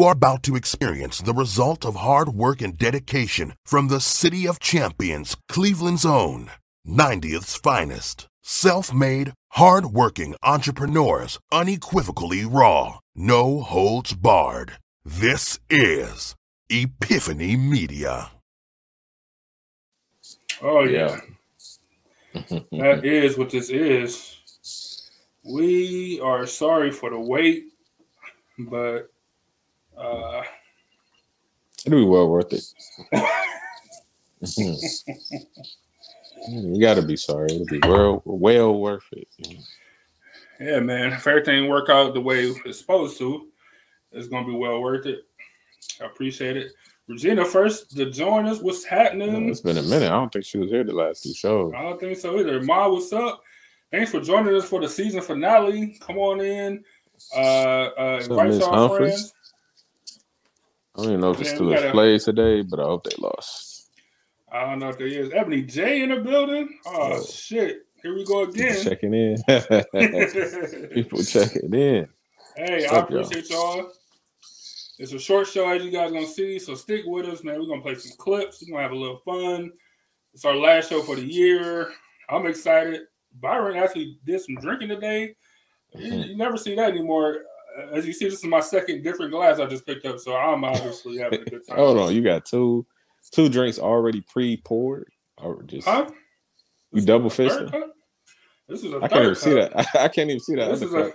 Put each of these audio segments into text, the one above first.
You are about to experience the result of hard work and dedication from the City of Champions, Cleveland's own, 90th's finest. Self made, hard working entrepreneurs, unequivocally raw, no holds barred. This is Epiffany Media. Oh, yeah. that is what this is. We are sorry for the wait, but uh, It'll be well worth it. you got to be sorry. It'll be well, well worth it. yeah, man, if everything work out the way it's supposed to, it's gonna be well worth it. I appreciate it. Regina, first to join us. What's happening? It's been a minute. I don't think she was here the last two shows. I don't think so either. Ma, what's up? Thanks for joining us for the season finale. Come on in. Uh, uh, invite friends. I don't even know if the Man, Steelers gotta- played today, but I hope they lost. I don't know if there is Ebony J in the building. Oh Oh. shit! Here we go again. checking in. People checking in. Hey, I What's up, y'all? appreciate y'all. It's a short show, as you guys gonna see. So stick with us, man. We're gonna play some clips. We're gonna have a little fun. It's our last show for the year. I'm excited. Byron actually did some drinking today. You, Mhm. you never see that anymore. Uh, As you see, this is my second different glass I just picked up, so I'm obviously having a good time. Hold on, you got two two drinks already pre-poured, or just Huh? you double cup? This is a I can't even see that. I can't even see that. This is a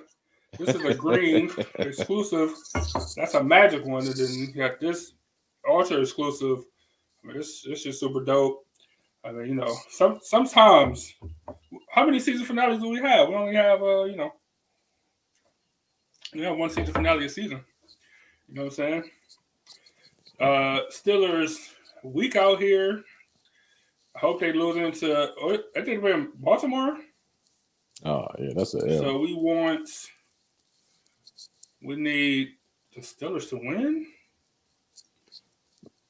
this is a green exclusive. That's a magic one. And then you got this ultra exclusive. I mean, this this is super dope. I mean, you know, some sometimes how many season finales do we have? We only have uh, you know, we have one season finale a season. You know what I'm saying? Uh Steelers week out here. I hope they lose into oh, I think we're in Baltimore. Oh yeah, that's a L. So we want, we need the Steelers to win.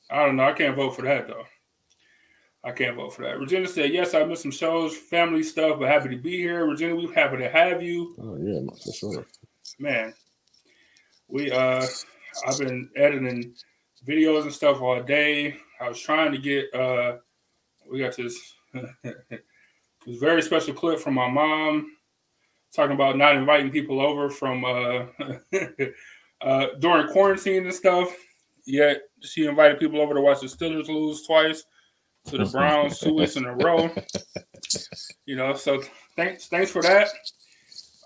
I don't know. I can't vote for that though. I can't vote for that. Regina said, "Yes, I missed some shows, family stuff, but happy to be here." Regina, we're happy to have you, oh yeah, for sure. Man. We uh, I've been editing videos and stuff all day. I was trying to get uh, we got this this very special clip from my mom talking about not inviting people over from uh, uh, during quarantine and stuff. Yet she invited people over to watch the Steelers lose twice to the Browns two weeks in a row. You know, so thanks thanks for that.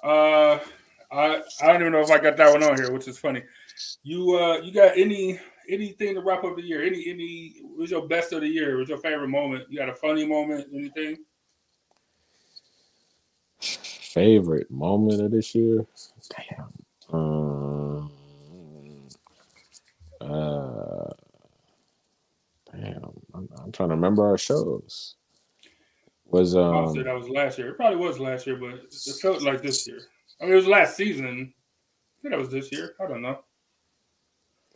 Uh, I I don't even know if I got that one on here, which is funny. You uh you got any anything to wrap up the year? Any any was your best of the year? Was your favorite moment? You got a funny moment? Anything? Favorite moment of this year? Damn. Um, uh, damn. I'm, I'm trying to remember our shows. Was um that was last year. It probably was last year, but it felt like this year. I mean, it was last season. I think that was this year. I don't know.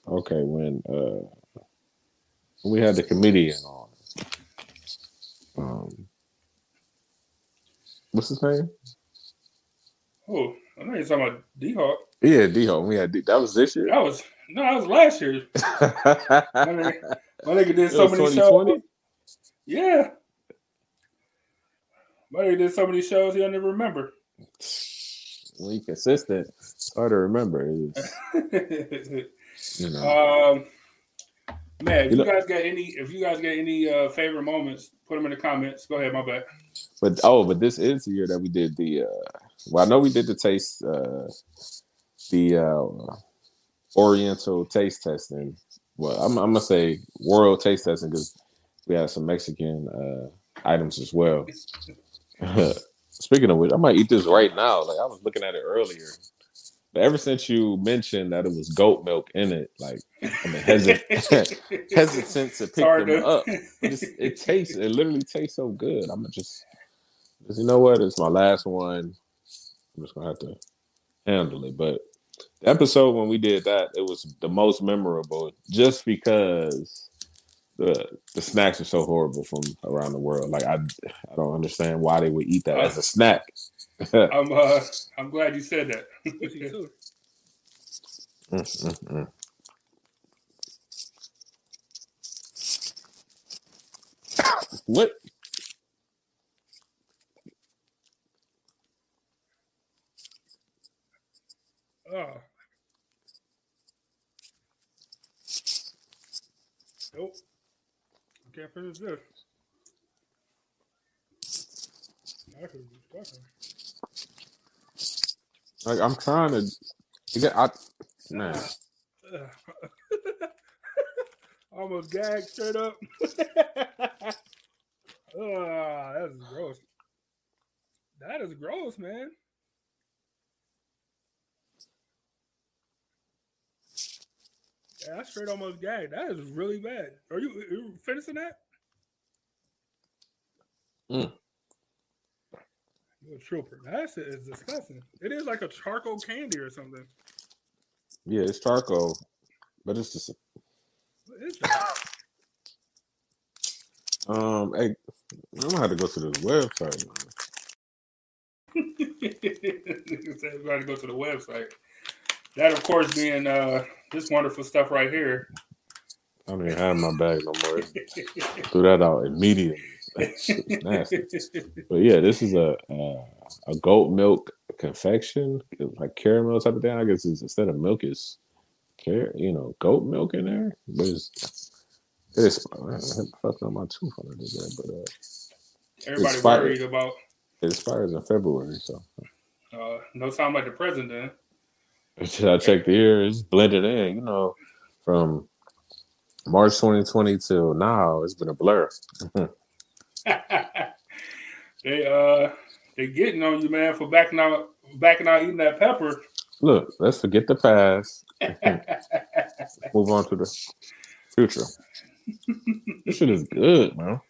okay when uh we had the comedian on. Um, what's his name? Oh, I know you're talking about D Hawk. Yeah, D Ho. We had D- that was this year. That was no, that was last year. My nigga, my nigga did so many 2020? shows. Yeah. My nigga did so many shows he don't even remember. when you consistent, it's hard to remember. You know, um, man, if You you know- guys got any, if you guys got any uh, favorite moments, put them in the comments. Go ahead, my bad. but oh, but this is the year that we did the. uh Well, I know we did the taste, uh the uh Oriental taste testing. Well, I'm, I'm gonna say world taste testing because we had some Mexican uh items as well. Speaking of which, I might eat this right now. Like I was looking at it earlier. But ever since you mentioned that it was goat milk in it, like I'm hesitant, hesitant to pick them dude. up. It, just, it tastes, it literally tastes so good. I'm just, just, you know what? It's my last one. I'm just gonna have to handle it. But the episode when we did that, it was the most memorable just because the, snacks are so horrible from around the world. Like I, I don't understand why they would eat that as a uh, snack. I'm uh, I'm glad you said that. what? Oh. Nope. Can't finish this. That is disgusting. Like I'm trying to. Get, I, man, Almost gagged straight up. Ah, that's gross. That is gross, man. Yeah, I straight almost gagged. That is really bad. Are you, are you finishing that? Mm. You're a trooper. That shit is disgusting. It is like a charcoal candy or something. yeah, it's charcoal, but it's just What is that? um. Hey, I'm gonna have to go to this website. Man. Everybody go to the website. That, of course, being uh, this wonderful stuff right here. I don't even have my bag no more. Threw that out immediately. Nasty. But yeah, this is a uh, a goat milk confection, like caramel type of thing. I guess it's instead of milk, it's car, you know, goat milk in there. But it's it is fucked on my tooth when I did that, but uh, Everybody worried about it expires in February, so uh, no sound like the president. I checked the year. It's blended in, you know, from March 2020 till now. It's been a blur. they uh they getting on you, man, for backing out backing out eating that pepper. Look, let's forget the past. Move on to the future. this shit is good, man.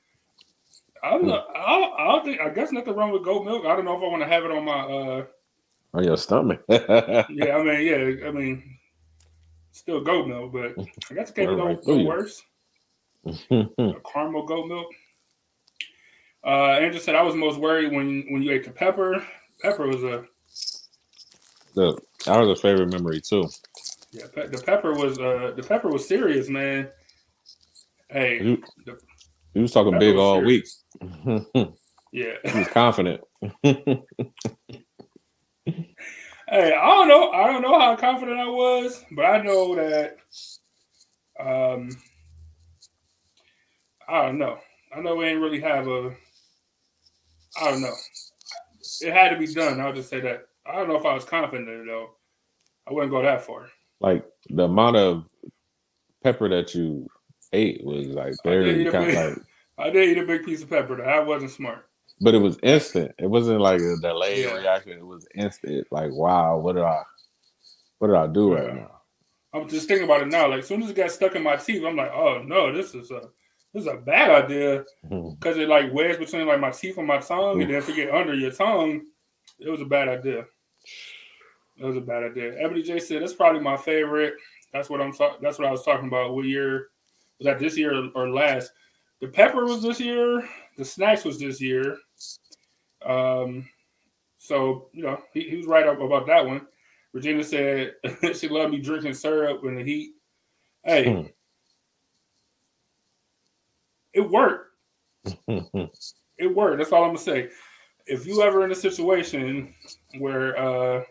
I don't. I, I don't think. I guess nothing wrong with goat milk. I don't know if I want to have it on my. uh On your stomach. Yeah, I mean, yeah, I mean, still goat milk, but I guess it can't Right through worse. A caramel goat milk. Uh, Andrew said I was most worried when when you ate the pepper. Pepper was a Look, that was a favorite memory too. yeah. Pe- the pepper was uh the pepper was serious, man. Hey, he, the- you was talking big was all week. serious. he yeah. was confident. Hey, I don't know. I don't know how confident I was, but I know that. Um, I don't know. I know we ain't really have a. I don't know. It had to be done. I'll just say that. I don't know if I was confident though. I wouldn't go that far. like the amount of pepper that you ate was like very kind of like I did eat a big piece of pepper. Though. I wasn't smart. But it was instant. It wasn't like a delayed Yeah. reaction. It was instant. Like, wow, what did I what did I do right now? I'm just thinking about it now. Like, as soon as it got stuck in my teeth, I'm like, oh no, this is a this is a bad idea. because it like wedged between like my teeth and my tongue, and then if it get under your tongue, it was a bad idea. It was a bad idea. Ebony J said that's probably my favorite. That's what I'm talking. That's what I was talking about. What year was that? This year or last? The pepper was this year. The snacks was this year. Um, so you know he, he was right up about that one. Regina said she loved me drinking syrup in the heat. Hey, Hmm. it worked it worked. That's all I'm gonna say. If you ever in a situation where uh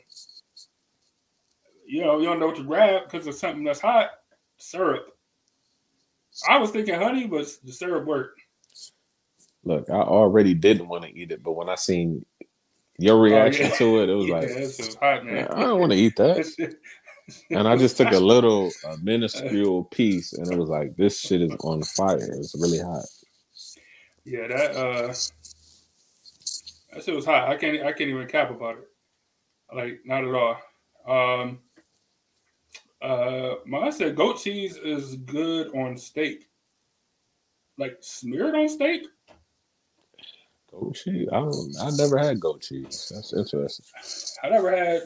you know you don't know what to grab because of something that's hot, syrup. I was thinking honey, but the syrup worked. Look, I already didn't want to eat it, but when I seen your reaction Oh, yeah. to it, it was yeah, like, hot, man. I don't want to eat that. And I just took a little, a minuscule piece, and it was like, this shit is on fire. It's really hot. yeah, that uh that shit was hot. I can't I can't even cap about it. Like not at all. Um uh mine said goat cheese is good on steak. Like smeared on steak? Goat cheese? I don't. I never had goat cheese. That's interesting. I never had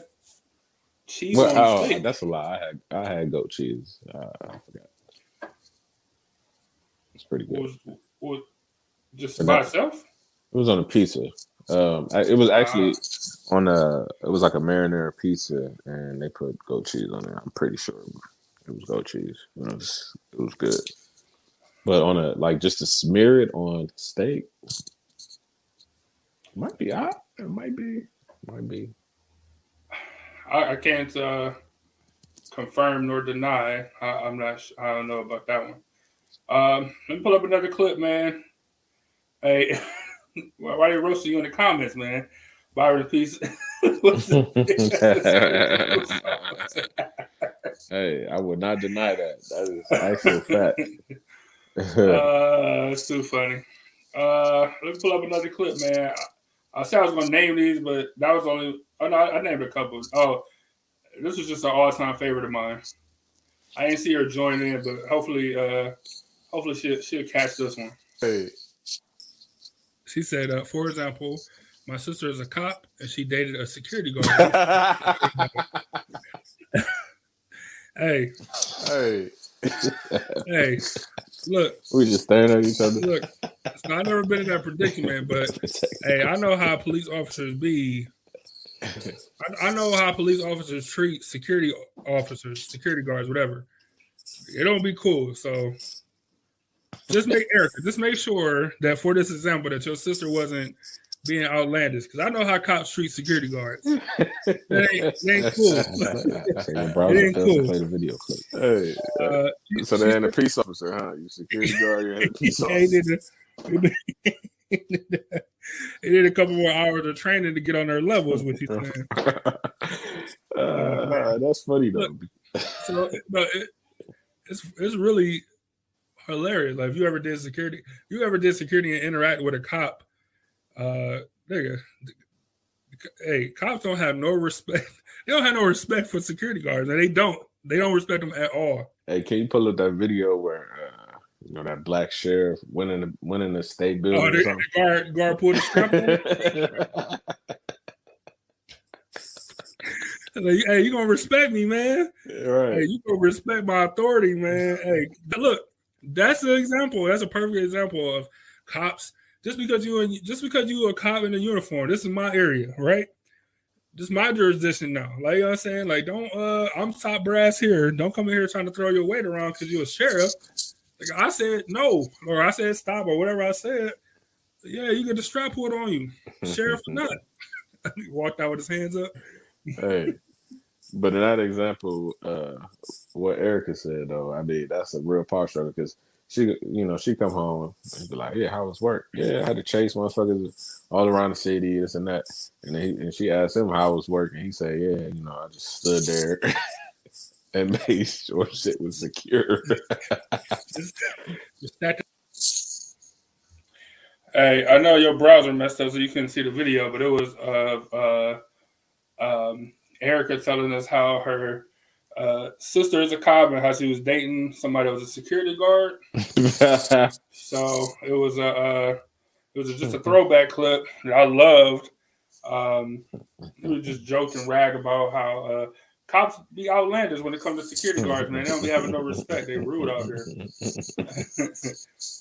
cheese Well, on oh, steak. that's a lie. I had I had goat cheese. Uh, I forgot. It's pretty good. was, was just by itself. It was on a pizza. Um, I- it was actually Ah. on a. It was like a marinara pizza, and they put goat cheese on it. I'm pretty sure it was goat cheese. It was. It was good. But on a like just to smear it on steak, might be hot. It might be, might be. I, I can't uh, confirm nor deny. I, am not. I don't know about that one. Um, let me pull up another clip, man. Hey, why they roasting you in the comments, man? Byron Peace. hey, I would not deny that. That is actual fact. uh, it's too funny. Uh, let me pull up another clip, man. I, I said I was gonna name these, but that was only. Oh no, I, I named a couple. Oh, this was just an all-time favorite of mine. I didn't see her join in, but hopefully, uh, hopefully she'll, she'll catch this one. Hey. She said, uh, for example, my sister is a cop and she dated a security guard. hey. Hey. hey. Look. We just staring at each other. Look, so I've never been in that predicament, but hey, I know how police officers be. I, I know how police officers treat security officers, security guards, whatever. It don't be cool. So just make Erica, just make sure that for this example that your sister wasn't being outlandish because I know how cops treat security guards. That ain't, ain't cool. it ain't cool. Play the video clip. Hey, uh, so they ain't a peace officer, huh? You security guard, you ain't a peace officer. They did a couple more hours of training to get on their levels with you. Uh, that's funny though. so, but it, it's it's really hilarious. Like if you ever did security, you ever did security and interact with a cop, uh, nigga. Hey, cops don't have no respect. They don't have no respect for security guards, and they don't. They don't respect them at all. Hey, can you pull up that video where uh, you know that black sheriff winning the winning the state building? Oh, the, the guard guard pulled the strap like, hey, you gonna respect me, man? Right. Hey, you gonna respect my authority, man? Hey, look, that's an example. That's a perfect example of cops. Just because you and just because you a cop in a uniform, this is my area, right? This is my jurisdiction now. Like you know what I'm saying? Like, don't uh I'm top brass here. Don't come in here trying to throw your weight around because you're a sheriff. Like I said no, or I said stop, or whatever I said. Yeah, you get the strap pulled on you. Sheriff or not. he walked out with his hands up. Hey. But in that example, uh, what Erica said though, I mean that's a real power struggle because she, you know, she come home and be like, "Yeah, how was work? Yeah, I had to chase motherfuckers all around the city, this and that." And he, and she asked him how was working. He said, "Yeah, you know, I just stood there and made sure shit was secure." hey, I know your browser messed up, so you couldn't see the video, but it was of uh, uh, um, Erica telling us how her uh, sister is a cop and how she was dating somebody that was a security guard. so it was a uh, it was just a throwback clip that I loved. Um, we were just joking and rag about how uh, cops be outlandish when it comes to security guards, man. They don't be having no respect. They rude out here.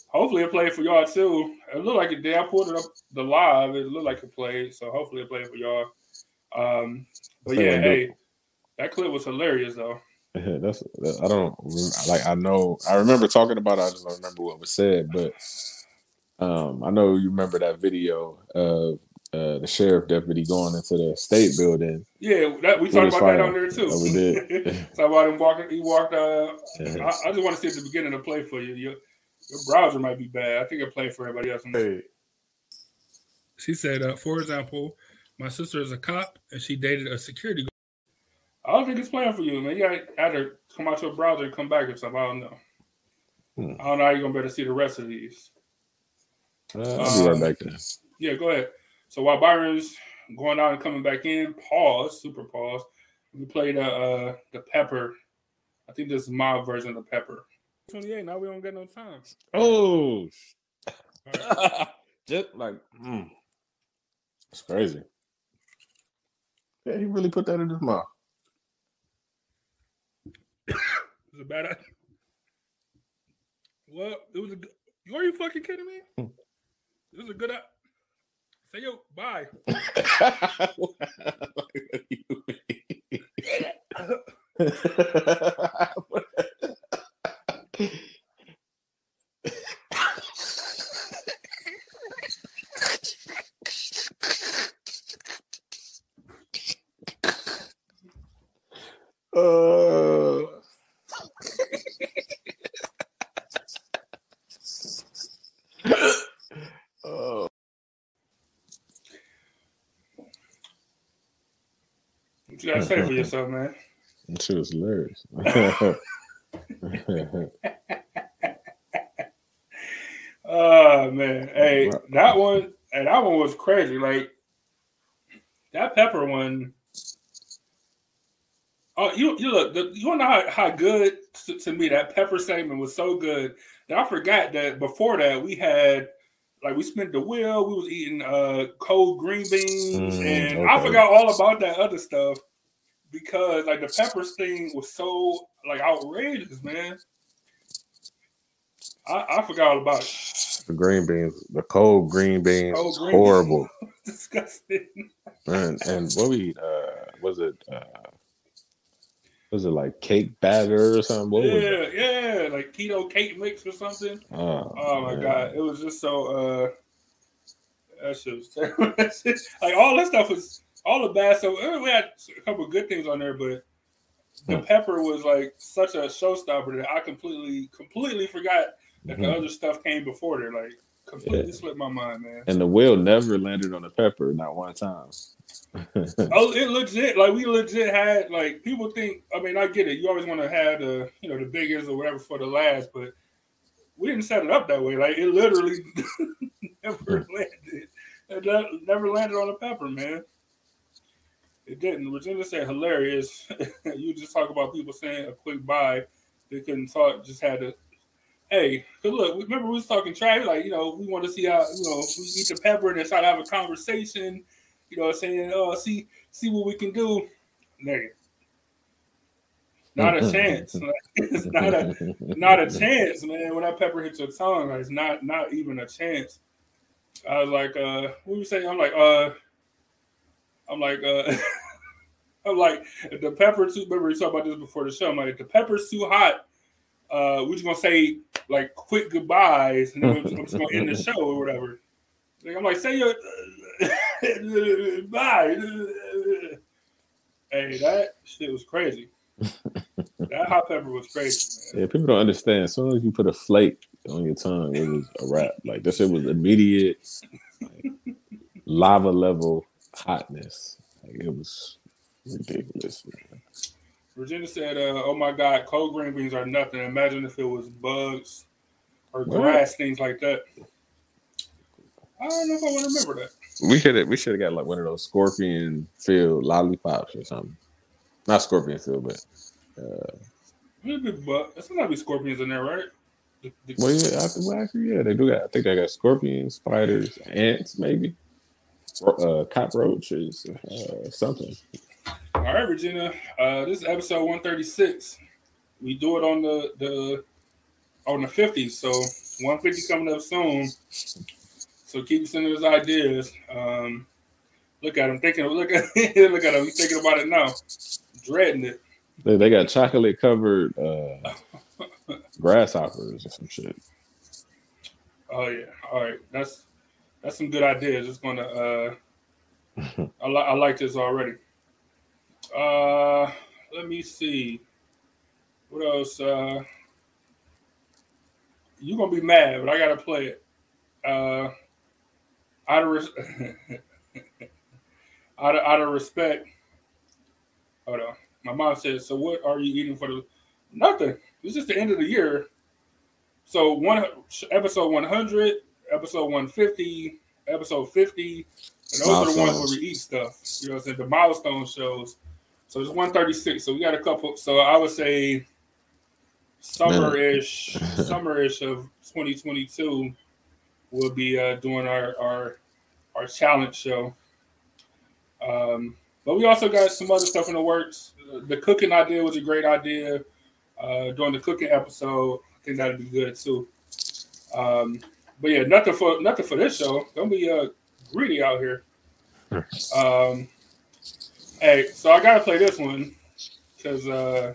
hopefully it played for y'all too. It looked like it did. I pulled it up the live. It looked like it played. So hopefully it played for y'all. Um, but yeah, hey, that clip was hilarious though. Yeah, that's I don't like I know I remember talking about it, I just don't remember what was said, but um I know you remember that video of uh, the sheriff deputy going into the state building. Yeah, that we talked about fire. that on there too. Oh, we did. Talk about him walking. He walked. Uh, yeah. I, I, just want to see at the beginning to play for you. Your, your browser might be bad. I think it played for everybody else. Hey. She said, uh, for example, my sister is a cop and she dated a security guard. I don't think it's playing for you, man. You gotta either come out to a browser and come back or something. I don't know. Hmm. I don't know how you're gonna be able to see the rest of these. Uh, I'll be right back then. Yeah, go ahead. So while Byron's going out and coming back in, pause, super pause. We played the uh, the pepper. I think this is my version of the pepper. 28. Now we don't get no time. Oh, right. just like mm. it's crazy. Yeah, he really put that in his mouth. it was a bad idea. Well, it was a good. Are you fucking kidding me? Hmm. It was a good. Say yo, bye. say for yourself, man? that shit was hilarious. Oh man, hey, that one, and that one was crazy. Like that pepper one. Oh, you you look, the, you wanna know how, how good to, to me that pepper statement was so good that I forgot that before that we had like we spent the wheel, we was eating uh cold green beans, Mm, and I forgot all about that other stuff because like the peppers thing was so like outrageous, man. I, I forgot all about it. the green beans, the cold green beans, Cold green horrible. Disgusting. and and what we uh, was it uh, was it like cake batter or something? What? Yeah, yeah, like keto cake mix or something. Oh, Oh my man. god, it was just so. uh That shit was terrible. Like all that stuff was all the bad stuff. We had a couple of good things on there, but the Hmm. pepper was like such a showstopper that I completely, completely forgot that the Mhm. other stuff came before there. Like completely Yeah. slipped my mind, man. And the wheel never landed on the pepper, not one time. Oh, it legit. Like we legit had like people think. I mean, I get it. You always want to have the you know the biggest or whatever for the last, but we didn't set it up that way. Like it literally never landed. It never landed on the pepper, man. It didn't. Regina said hilarious. you just talk about people saying a quick buy. They couldn't talk. Just had to. Hey, cause look, remember we was talking trash. Like you know, we want to see how you know we eat the pepper and then try to have a conversation you know, saying, "Oh, see, see what we can do." Nigga, not a chance. Like, it's not a, not a chance, man. When that pepper hits your tongue, like, it's not, not even a chance. I was like, uh, what you saying? I'm like, uh, I'm like, uh, I'm like, if the pepper too. Remember we talked about this before the show. I'm like, if the pepper's too hot, uh, we're just gonna say like quick goodbyes, and then we're just, I'm just gonna end the show or whatever. Like, I'm like, say your bye. Hey, that shit was crazy. that hot pepper was crazy, man. Yeah, people don't understand. As soon as you put a flake on your tongue, it was a wrap. Like that shit was immediate, like, lava level hotness. Like it was ridiculous. man. Virginia said, uh, "Oh my God, cold green beans are nothing. Imagine if it was bugs or What? grass, things like that." I don't know if I want to remember that. We should have we should have got like one of those scorpion filled lollipops or something. Not scorpion filled, but Maybe bug. It's not be scorpions in there, right? The- the- well, yeah, I, well, actually, yeah, they do got. I think they got scorpions, spiders, ants, maybe, uh, cockroaches, uh, something. All right, Virginia. Uh, this is episode 136. We do it on the the on the 50s, so 150 coming up soon. So keep sending us ideas. Um, look at him thinking. Look at look at him. He's thinking about it now, dreading it. They, they got chocolate covered uh, grasshoppers or some shit. Oh yeah. All right. That's that's some good ideas. It's gonna. Uh, I like I like this already. Uh, let me see. What else? Uh, you gonna be mad, but I gotta play it. Uh, out of res- out of out of respect. Hold on. My mom said, "So what are you eating for the nothing? It's just the end of the year. So one episode one hundred, episode one fifty, episode fifty, and those are the ones where we eat stuff. You know, what I'm saying the milestone shows. So it's one thirty six. So we got a couple. So I would say summer-ish, summer-ish of twenty twenty two. We'll be uh, doing our our our challenge show. Um, but we also got some other stuff in the works. The cooking idea was a great idea. Uh, doing the cooking episode, I think that'd be good too. Um, but yeah, nothing for nothing for this show. Don't be uh, greedy out here. Um, hey, so I gotta play this one because uh,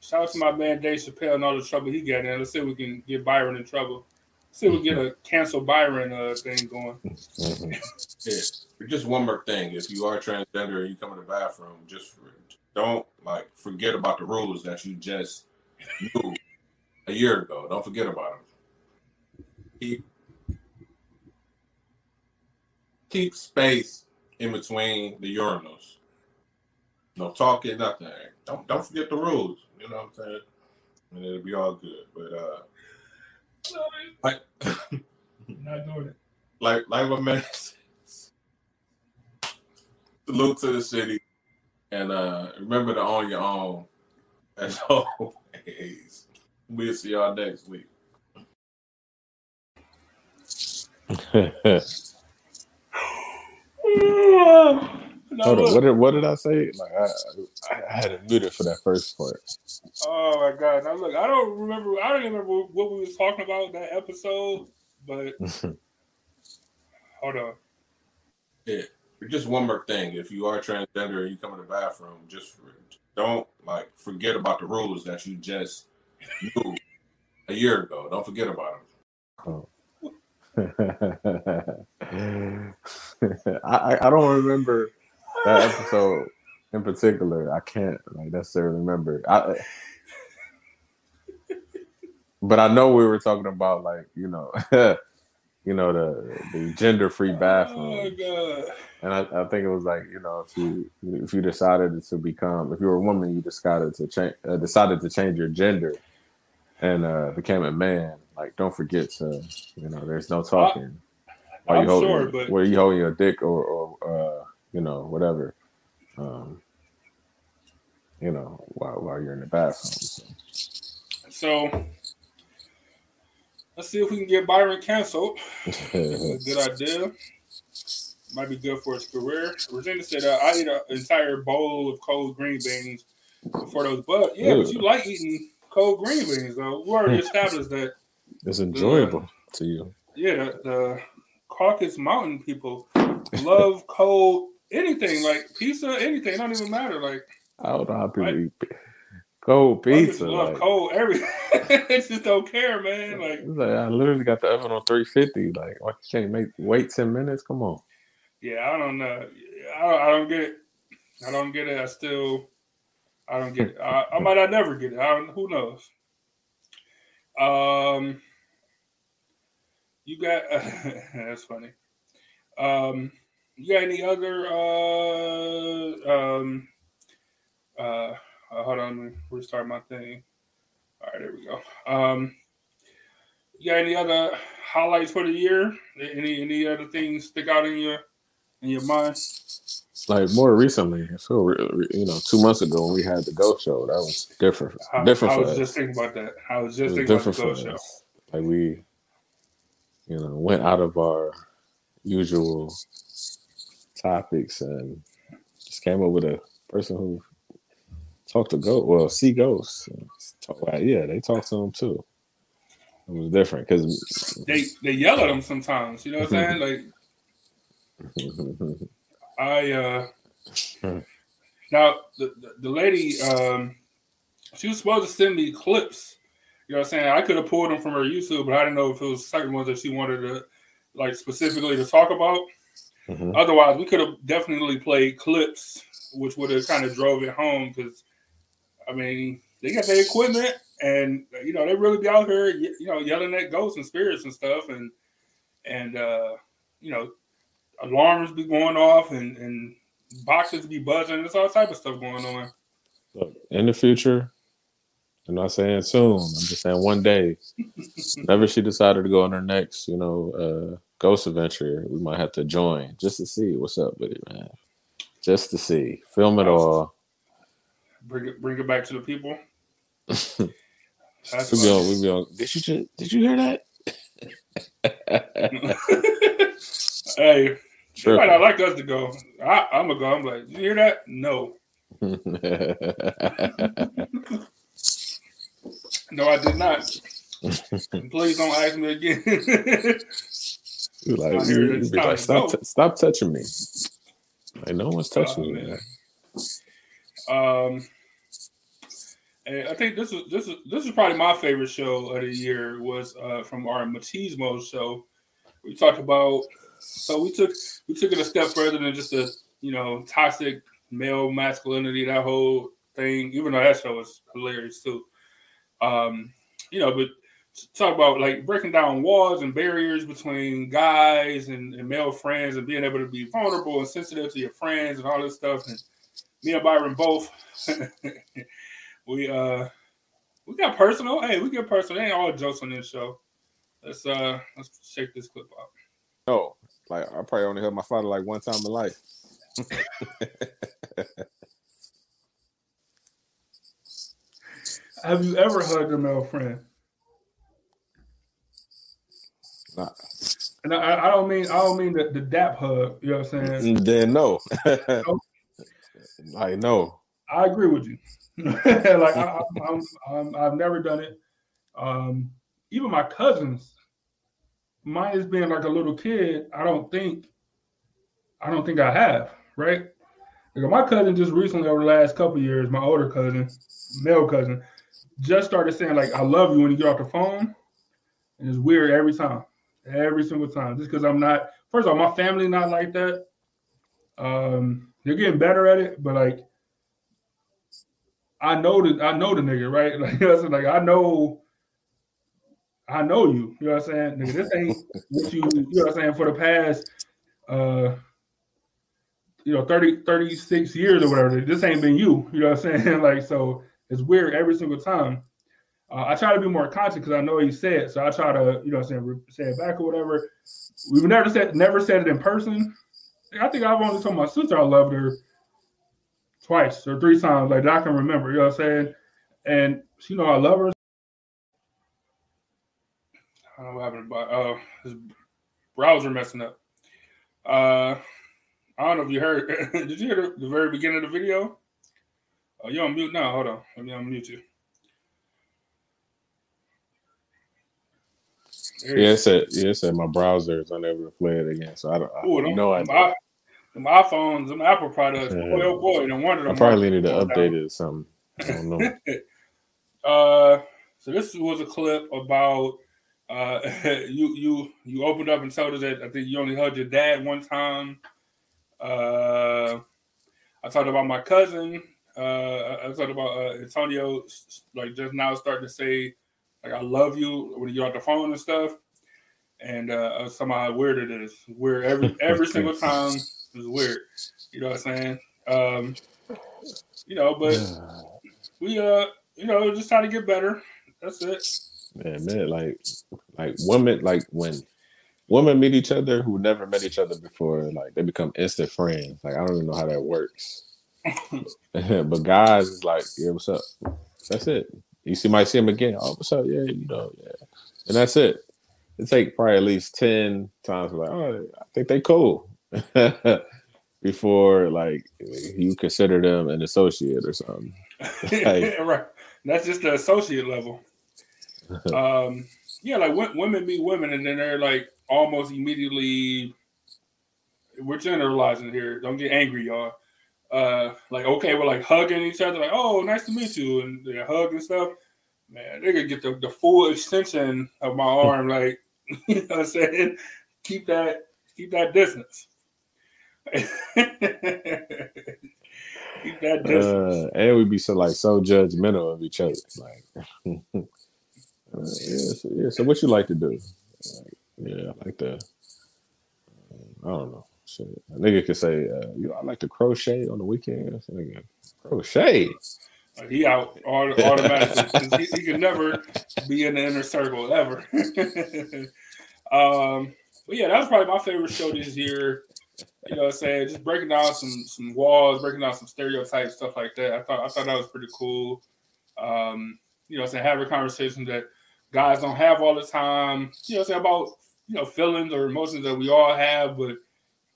shout out to my man Dave Chappelle and all the trouble he got in. Let's see if we can get Byron in trouble. Let's see if we get a cancel Byron uh, thing going. Yeah. Just one more thing. If you are transgender and you come in the bathroom, just don't like forget about the rules that you just knew a year ago. Don't forget about them. Keep keep space in between the urinals. No talking, nothing. Don't don't forget the rules. You know what I'm saying? And it'll be all good. But uh like Not doing it. like like my man salute to the city and uh remember to own your own as always. We'll see y'all next week. No, Hold on, what did what did I say? Like I, I, I had it muted for that first part. Oh my god! Now look, I don't remember. I don't even remember what we was talking about that episode. But hold on. Yeah. Just one more thing. If you are transgender and you come in the bathroom, just don't like forget about the rules that you just knew a year ago. Don't forget about them. I, I I don't remember that episode in particular. I can't like necessarily remember. I, but I know we were talking about like you know, you know the the gender free Oh bathroom, god! and I, I think it was like you know if you if you decided to become if you were a woman you decided to change uh, decided to change your gender and uh became a man like don't forget to you know there's no talking while I'm you holding sure, but- where you holding your dick or or uh you know whatever um you know while while you're in the bathroom so. So let's see if we can get Byron canceled. Good idea. Might be good for his career. Regina said, uh, "I eat an entire bowl of cold green beans before those." But yeah, but you like eating cold green beans, though. We already established that. It's enjoyable to you Yeah, the, the Caucasus Mountain people love cold anything, like pizza, anything. It don't even matter. Like I don't know how people Right. eat cold pizza love like, cold everything. they just don't care, man. Like like, I literally got the oven on 350. Like, why you can't make wait 10 minutes? Come on. Yeah, I don't know. I don't, I don't get it. I don't get it. I still, I don't get it. I, I might not never get it. I don't, who knows? Um, you got that's funny. Um, you got any other? Uh, um, uh, uh, hold on, let me restart my thing. All right, there we go. Um, you got any other highlights for the year? Any any other things stick out in your in your mind? Like more recently, I feel re- re- you know, two months ago when we had the Go Show, that was different. I, different I was us. just thinking about that. I was It just was thinking about the Ghost Show. us. Like we, you know, went out of our usual topics and just came up with a person who talked to go well, see ghosts. Talk, well, yeah, they talked to them too. It was different because They they yell at them sometimes. You know what I'm saying? Like I uh now the, the the lady um she was supposed to send me clips. You know what I'm saying? I could have pulled them from her YouTube, but I didn't know if it was certain ones that she wanted to like specifically to talk about. Mhm. Otherwise, we could have definitely played clips, which would have kind of drove it home. Because I mean, they got their equipment, and you know they really be out here, you know, yelling at ghosts and spirits and stuff, and and uh, you know, alarms be going off, and and boxes be buzzing. There's all type of stuff going on. Look, in the future, I'm not saying soon. I'm just saying one day. Whenever she decided to go on her next, you know, uh, ghost adventure, we might have to join just to see what's up with it, man. Just to see, film it all. Bring it, bring it back to the people. We be on. We be on. Did you just, Did you hear that? hey, they might not like us to go. I, I'm gonna go. I'm like, you hear that? No, no, I did not. Please don't ask me again. You like, you- you be like, to stop, t- stop touching me. Like no one's touching Oh, you, man. Um, and I think this is this is this is probably my favorite show of the year was uh, from our Machismo show. We talked about so we took we took it a step further than just a you know toxic male masculinity, that whole thing. Even though that show was hilarious too. Um, you know, but talk about like breaking down walls and barriers between guys and, and, male friends and being able to be vulnerable and sensitive to your friends and all this stuff. And me and Byron both we uh we got personal. Hey, we get personal. They ain't all jokes on this show. Let's uh let's check this clip out. No, like I probably only heard my father like one time in life. Have you ever hugged a male friend? Nah. And I, I, don't mean I don't mean the, the dap hug. You know what I'm saying? Mm, then no. I know. I agree with you. like I, i have never done it. Um, even my cousins, mine is being like a little kid. I don't think, I don't think I have. Right? Like my cousin just recently over the last couple years, my older cousin, male cousin, just started saying like "I love you" when you get off the phone, and it's weird every time, every single time. Just because I'm not. First of all, my family not like that. Um, they're getting better at it, but like I know the I know the nigga, right? Like you know I'm? Like I know I know you. You know what I'm saying? Nigga, this ain't what you you know what I'm saying for the past uh you know 30 36 years or whatever. This ain't been you. You know what I'm saying? Like so it's weird every single time. Uh, I try to be more conscious because I know he said so. I try to, you know, say, say it back or whatever. We've never said never said it in person. I think I've only told my sister I loved her twice or three times, like I can remember. You know what I'm saying? And she know I love her. I don't know what happened, but uh, his browser messing up. Uh, I don't know if you heard. did you hear the, the very beginning of the video? Oh, you're on mute now. Hold on. Let me unmute you. yeah, it said yeah, it said my browser is unable to play it again. So I don't. Ooh, I no idea. Them iPhones, them Apple products, yeah. boy oh boy, no wonder. I probably need to update it or something. I don't know. uh, so this was a clip about uh, you you you opened up and told us that I think you only hugged your dad one time. Uh, I talked about my cousin uh, I talked about uh, Antonio, like just now starting to say, like, I love you when you're on the phone and stuff. And uh, somehow weird it is. Weird every every single time is weird. You know what I'm saying? Um, you know, but we uh, you know, just try to get better. That's it. Man, man, like, like women, like when women meet each other who never met each other before, like they become instant friends. Like I don't even know how that works. but guys is like, yeah, what's up? That's it. You see, might see him again. Oh, what's up? Yeah, you know, yeah, and that's it. It take probably at least ten times. Like, oh, I think they cool before like you consider them an associate or something. like, right. That's just the associate level. um, yeah, like women meet women, and then they're like almost immediately. We're generalizing here. Don't get angry, y'all uh, like okay, we're like hugging each other, like oh, nice to meet you, and they hug and stuff. Man, they could get the, the full extension of my arm, like you know what I'm saying. Keep that keep that distance. keep that distance. Uh, and we'd be so like so judgmental of each other, like. uh, yeah, so, yeah. So what you like to do? Like, yeah, I like to. I don't know. Shit. A nigga could say, uh, you know, I like to crochet on the weekends. Nigga, crochet. He out automatically. he, he can never be in the inner circle ever. um, but yeah, that was probably my favorite show this year. You know, what I'm saying just breaking down some some walls, breaking down some stereotypes, stuff like that. I thought I thought that was pretty cool. Um, you know, saying having conversations that guys don't have all the time. You know, saying about you know feelings or emotions that we all have, but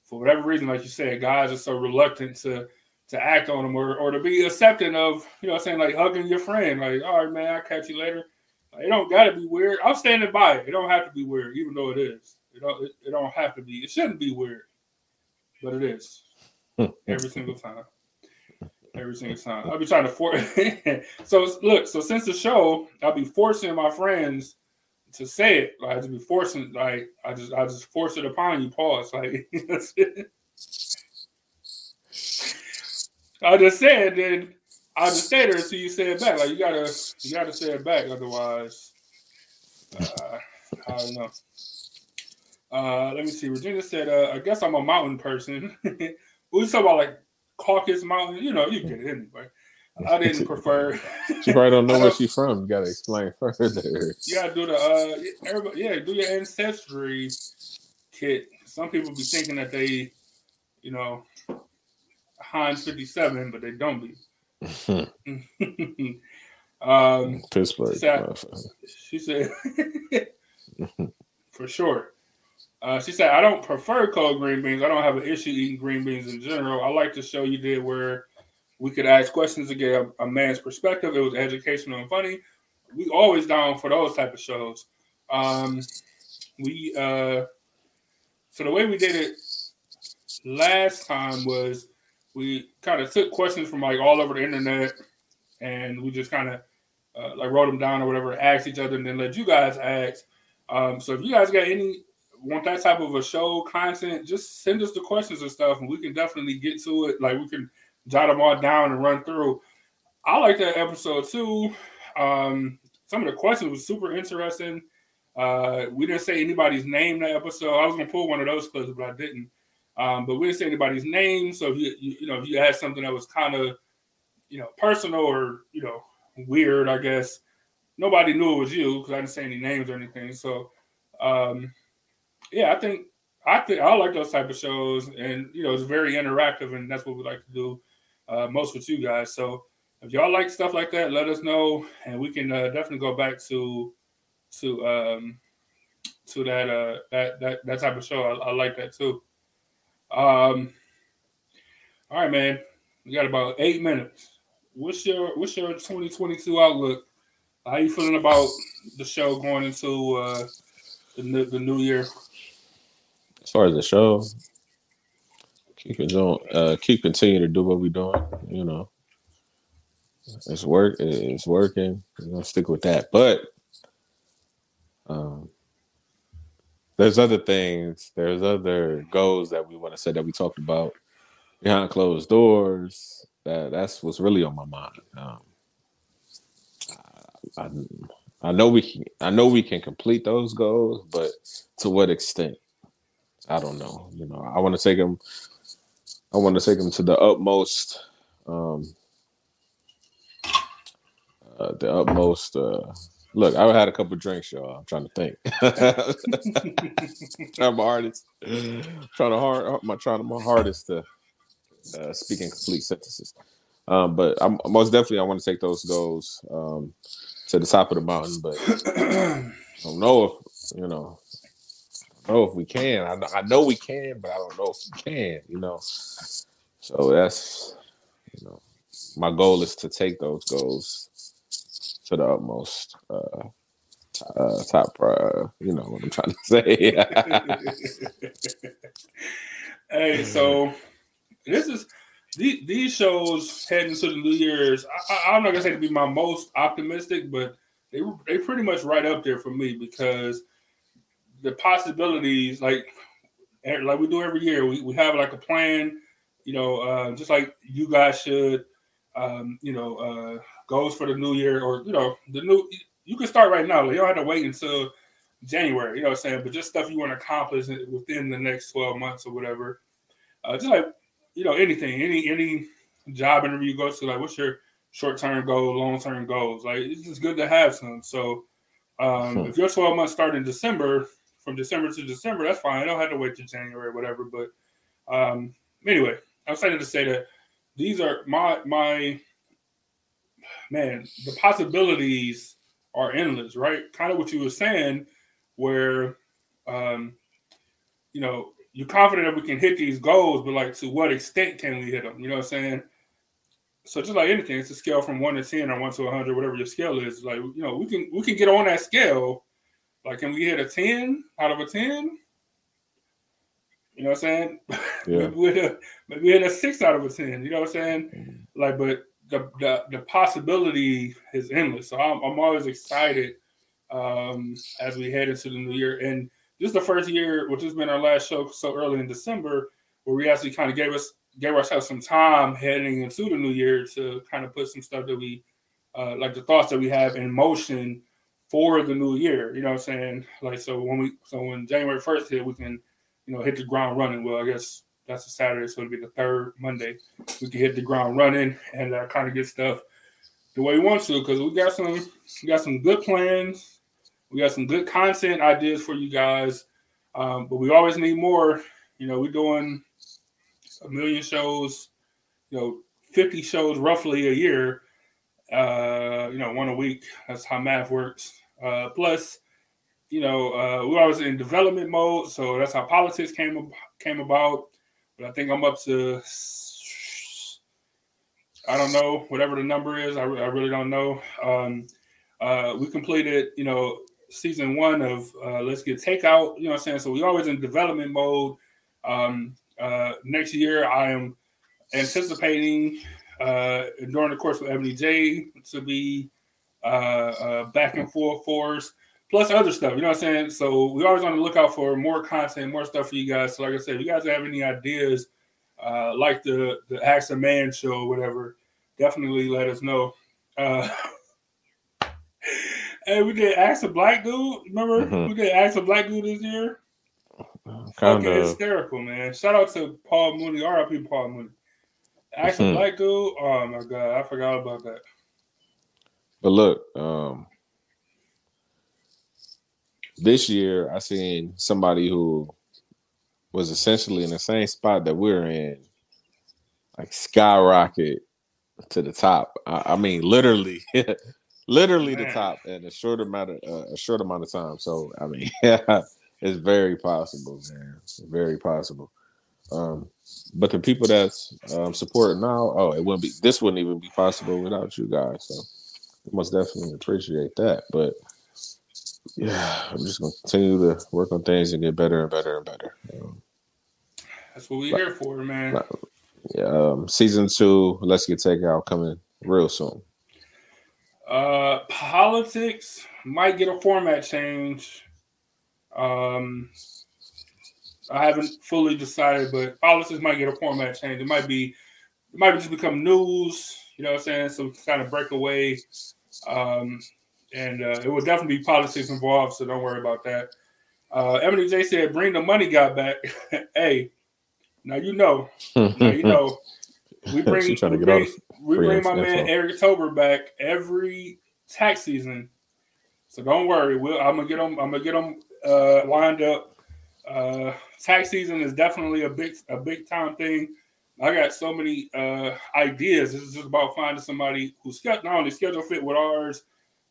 for whatever reason, like you said, guys are so reluctant to to act on them or, or to be accepting of, you know I'm saying, like hugging your friend, like, all right, man, I'll catch you later. It don't gotta be weird. I'm standing by it. It don't have to be weird, even though it is. It don't it, it don't have to be. It shouldn't be weird. But it is. Every single time. Every single time. I'll be trying to force so look, so since the show, I'll be forcing my friends to say it. Like I just be forcing, like I just I just force it upon you. Pause. Like that's it. I just said then I just stay there until you say it back. Like you gotta you gotta say it back, otherwise uh, I don't know. Uh, let me see. Regina said, uh, I guess I'm a mountain person. we talk about like Caucus Mountain. You know, you get it anyway. I didn't prefer. she probably don't know where she's from. You gotta explain further. You gotta do the uh, everybody, yeah, do your ancestry kit. Some people be thinking that they, you know, Heinz 57, but they don't be. um, Pittsburgh. She said, she said for sure. Uh, she said, I don't prefer cold green beans. I don't have an issue eating green beans in general. I like the show you did where we could ask questions to get a, a man's perspective. It was educational and funny. We always down for those type of shows. Um, we uh, so the way we did it last time was we kind of took questions from like all over the internet and we just kind of uh, like wrote them down or whatever, asked each other, and then let you guys ask. Um, so if you guys got any want that type of a show content, just send us the questions and stuff, and we can definitely get to it. Like we can jot them all down and run through. I like that episode too. Um, some of the questions was super interesting. Uh, we didn't say anybody's name that episode. I was gonna pull one of those clips, but I didn't. Um, but we didn't say anybody's name. So if you, you, you know if you had something that was kind of you know personal or you know weird, I guess nobody knew it was you because I didn't say any names or anything. So um, yeah, I think I think I like those type of shows, and you know it's very interactive, and that's what we like to do uh, most with you guys. So if y'all like stuff like that, let us know, and we can uh, definitely go back to to um, to that uh, that that that type of show. I, I like that too. Um, all right, man. We got about eight minutes. What's your what's your 2022 outlook? How you feeling about the show going into uh, the, the new year? As far as the show, keep it going. Uh, keep continuing to do what we're doing. You know, it's work. It's working. We're gonna stick with that. But um, there's other things. There's other goals that we want to set that we talked about behind closed doors. That that's what's really on my mind. Um, I, I know we can. I know we can complete those goals, but to what extent? I don't know. You know, I want to take them. I want to take them to the utmost. Um, uh, the utmost. Uh, look, I had a couple drinks, y'all. I'm trying to think. trying my hardest. trying to hard. My trying my hardest to uh, speak in complete sentences. Um, but I'm most definitely I want to take those goals um, to the top of the mountain. But I don't know if you know know if we can. I, I know we can, but I don't know if we can. You know, so that's you know my goal is to take those goals to the utmost. Uh, uh, top, uh, you know what I'm trying to say. hey, so this is these, these shows heading to the New Year's. I, am not gonna say to be my most optimistic, but they they pretty much right up there for me because the possibilities, like like we do every year, we, we have like a plan, you know, uh, just like you guys should, um, you know, uh, goals for the new year or you know the new. You can start right now. Like, you don't have to wait until January. You know what I'm saying? But just stuff you want to accomplish within the next 12 months or whatever. Uh, just like you know anything, any any job interview you go to, like what's your short term goal, long term goals? Like it's just good to have some. So um, hmm. if your 12 months start in December, from December to December, that's fine. I don't have to wait to January or whatever. But um, anyway, I'm excited to say that these are my my man. The possibilities are endless, right? Kind of what you were saying, where um, you know you're confident that we can hit these goals, but like to what extent can we hit them? You know what I'm saying? So just like anything, it's a scale from one to ten or one to hundred, whatever your scale is. Like you know, we can we can get on that scale like, can we hit a 10 out of a 10? You know what I'm saying? Yeah. maybe, we hit a, maybe we hit a six out of a 10. You know what I'm saying? Mm-hmm. Like, but the, the, the possibility is endless. So I'm, I'm always excited um, as we head into the new year. And this is the first year, which has been our last show so early in December, where we actually kind of gave us gave ourselves some time heading into the new year to kind of put some stuff that we uh, like the thoughts that we have in motion for the new year. You know what I'm saying? Like so when we so when January first hit, we can you know hit the ground running. Well, I guess that's a Saturday, so it'll be the third Monday. We can hit the ground running and uh, kind of get stuff the way we want to because we got some we got some good plans. We got some good content ideas for you guys, um, but we always need more. You know, we're doing a million shows, you know, 50 shows roughly a year, uh, you know, one a week. That's how math works. Uh, plus, you know, uh, we're always in development mode, so that's how politics came came about. But I think I'm up to, I don't know, whatever the number is. I, re- I really don't know. Um, uh, we completed, you know, season one of uh, Let's Get Takeout. You know what I'm saying? So we're always in development mode. Um, uh, next year, I am anticipating uh, during the course of Ebony J to be uh, uh, back and forth for us, plus other stuff. You know what I'm saying? So we always on the lookout for more content, more stuff for you guys. So like I said, if you guys have any ideas, uh, like the the Ask a Man show, or whatever, definitely let us know. Uh, Hey, we did Ask a Black Dude. Remember, Mhm. we did Ask a Black Dude this year. Kind Fucking of. hysterical, man. Shout out to Paul Mooney, RIP Paul Mooney. Ask a Mhm. Black Dude. Oh my god, I forgot about that. But look, um, this year I seen somebody who was essentially in the same spot that we're in, like skyrocket to the top. I, I mean, literally, literally the top in a short amount of uh, a short amount of time. So I mean, yeah, it's very possible, man. It's very possible. Um, but the people that's um, supporting now, oh, it wouldn't be. This wouldn't even be possible without you guys. So must definitely appreciate that. But yeah, I'm just gonna continue to work on things and get better and better and better. Um, That's what we here for, man. Right. yeah, um, season two, let's get takeout coming real soon. Uh, politics might get a format change. Um, I haven't fully decided, but politics might get a format change. It might be, it might just become news. You know what I'm saying? So kind of break away. Um, and uh, it will definitely be politics involved, so don't worry about that. Uh, Emily J said, "Bring the money guy back." hey, now you know, now you know, we bring, trying to we bring, we bring my man Eric Tober back every tax season, so don't worry. We'll, I'm gonna get him. I'm gonna get him uh, lined up. Uh, tax season is definitely a big a big time thing. I got so many uh, ideas. This is just about finding somebody who's not only schedule fit with ours,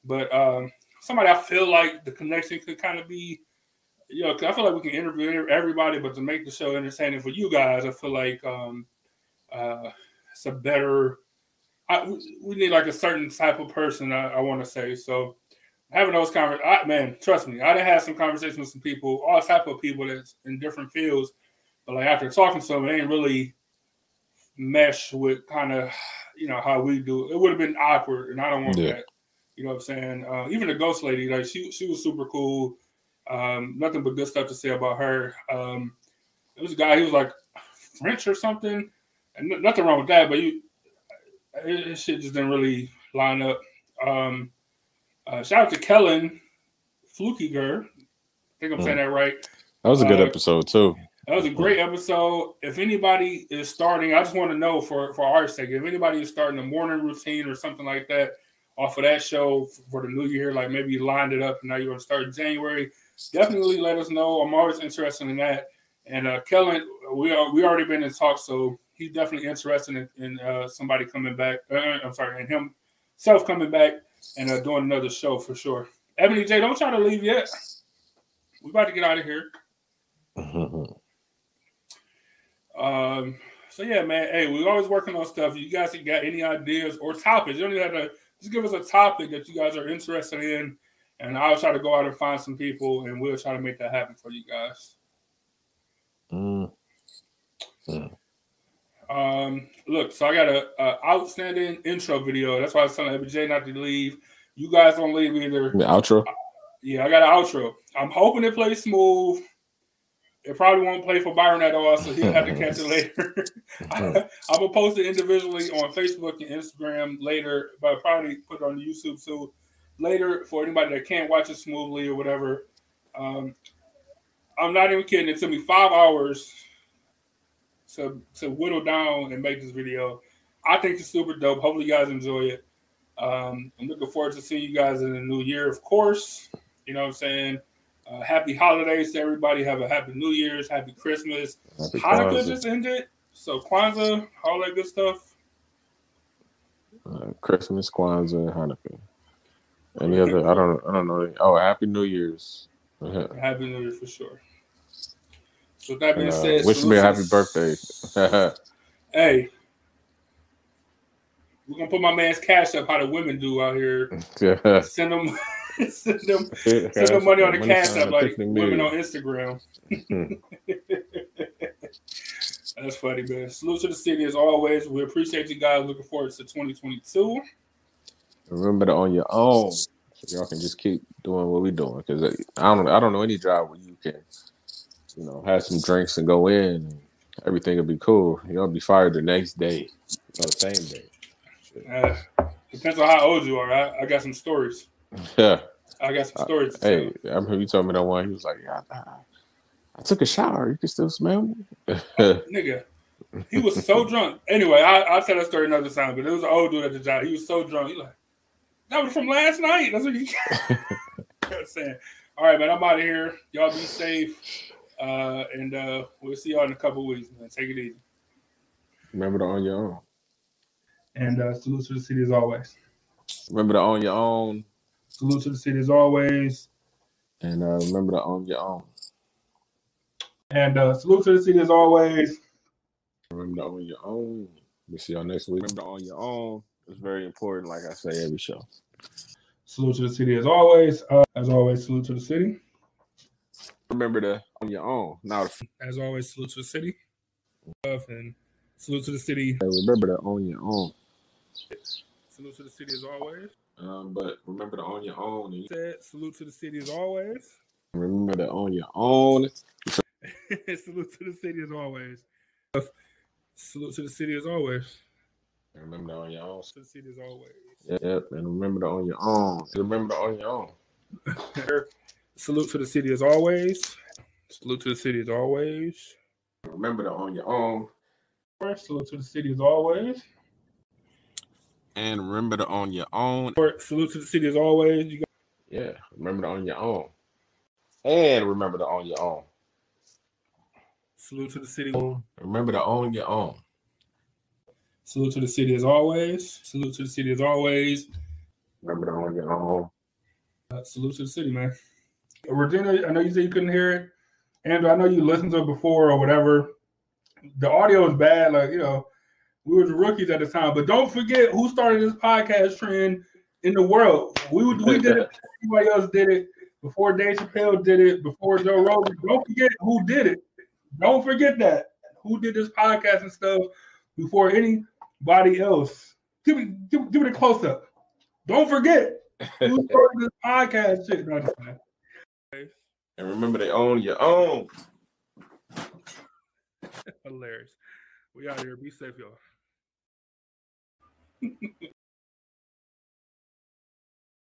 but um, somebody I feel like the connection could kind of be. You know, I feel like we can interview everybody, but to make the show entertaining for you guys, I feel like um, uh, it's a better. I, we- we need like a certain type of person. I, I want to say so. Having those conversations, man, trust me, I done had some conversations with some people, all type of people that's in different fields. But like after talking to them, it ain't really mesh with kind of you know how we do. It would have been awkward, and I don't want Yeah. that. You know what I'm saying? Uh, even the ghost lady, like she she was super cool. Um, nothing but good stuff to say about her. Um, it was a guy. He was like French or something, and n- nothing wrong with that. But you, it, it shit just didn't really line up. Um, uh, shout out to Kellen Flukiger. I think I'm saying that right. That was a good Uh, episode too. That was a great episode. If anybody is starting, I just want to know for for our sake, if anybody is starting a morning routine or something like that off of that show for the new year, like maybe you lined it up and now you're going to start in January, definitely let us know. I'm always interested in that. And uh, Kellen, we are we already been in talks, so he's definitely interested in, in uh, somebody coming back. Uh, I'm sorry, and himself coming back and uh, doing another show for sure. Ebony J, don't try to leave yet. We about to get out of here. Um, so yeah, man. Hey, we're always working on stuff. You guys got any ideas or topics? You don't even have to just give us a topic that you guys are interested in, and I'll try to go out and find some people, and we'll try to make that happen for you guys. Mm. Um, look, so I got a, a outstanding intro video. That's why I was telling Ebony not to leave. You guys don't leave either. The outro. Yeah, I got an outro. I'm hoping it plays smooth. it probably won't play for Byron at all, so he'll have to catch it later. I, am gonna post it individually on Facebook and Instagram later, but I'll probably put it on YouTube too later for anybody that can't watch it smoothly or whatever. Um, I'm not even kidding. It took me five hours to to whittle down and make this video. I think it's super dope. Hopefully, you guys enjoy it. Um, I'm looking forward to seeing you guys in the new year, of course. You know what I'm saying? Uh, happy holidays to everybody. Have a happy New Year's, happy Christmas. Happy Hanukkah Kwanzaa. just ended, so Kwanzaa, all that good stuff. Uh, Christmas, Kwanzaa, Hanukkah. Any other? I don't. I don't know. Oh, Happy New Year's. happy New Year for sure. So that being uh, said, wish me a happy birthday. hey, we're gonna put my man's Cash App. How the women do out here? Send them send them, send them money on the Cash App like women on Instagram. That's funny, man. Salute to the city as always. We appreciate you guys. Looking forward to 2022. Remember to on your own. So y'all can just keep doing what we're doing. Because I don't I don't know any job where you can, you know, have some drinks and go in and everything will be cool. You'll be fired the next day or the same day. Uh, depends on how old you are. I, I got some stories. Yeah. I got some stories. Uh, hey, I remember you told me that one. He was like, "Yeah, I, I took a shower. You can still smell me." Nigga, he was so drunk. Anyway, I, I'll tell that story another time. But it was an old dude at the job. He was so drunk. He like, that was from last night. That's what you kept saying. All right, man. I'm out of here. Y'all be safe. Uh, and uh, we'll see y'all in a couple weeks, man. Take it easy. Remember to own your own. And uh, salute to the city as always. Remember to own your own. Salute to the city as always. And uh, remember to own your own. And uh, salute to the city as always. Remember to own your own. We'll see y'all next week. Remember to own your own. It's very important, like I say every show. Salute to the city as always. Uh, as always, salute to the city. Remember to on your own. Now, as always, salute to the city. And salute to the city. remember to own your own. Salute to the city as always. Um, but remember to own your own. And Said, salute to the city as always. Remember to own your own. salute to the city as always. Salute to the city as always. Remember to own your own. To the city as always. Yep, and remember to own your own. Remember to own your own. Salute to the city as always. Salute to the city as always. Remember to own your own. Salute to the city as always. And remember to own your own. Salute to the city as always. You got- yeah, remember to own your own. And remember to own your own. Salute to the city. Remember to own your own. Salute to the city as always. Salute to the city as always. Remember to own your own. Uh, salute to the city, man. Regina, I know you said you couldn't hear it. Andrew, I know you listened to it before or whatever. The audio is bad. Like, you know, we were the rookies at the time. But don't forget who started this podcast trend in the world. We we did it. Everybody else did it before Dave Chappelle did it. Before Joe Rogan. Don't forget who did it. Don't forget that who did this podcast and stuff before anybody else. Give me give, give it a close up. Don't forget who started this podcast shit. No, and remember, they own your own. Hilarious. We out here. Be safe, y'all.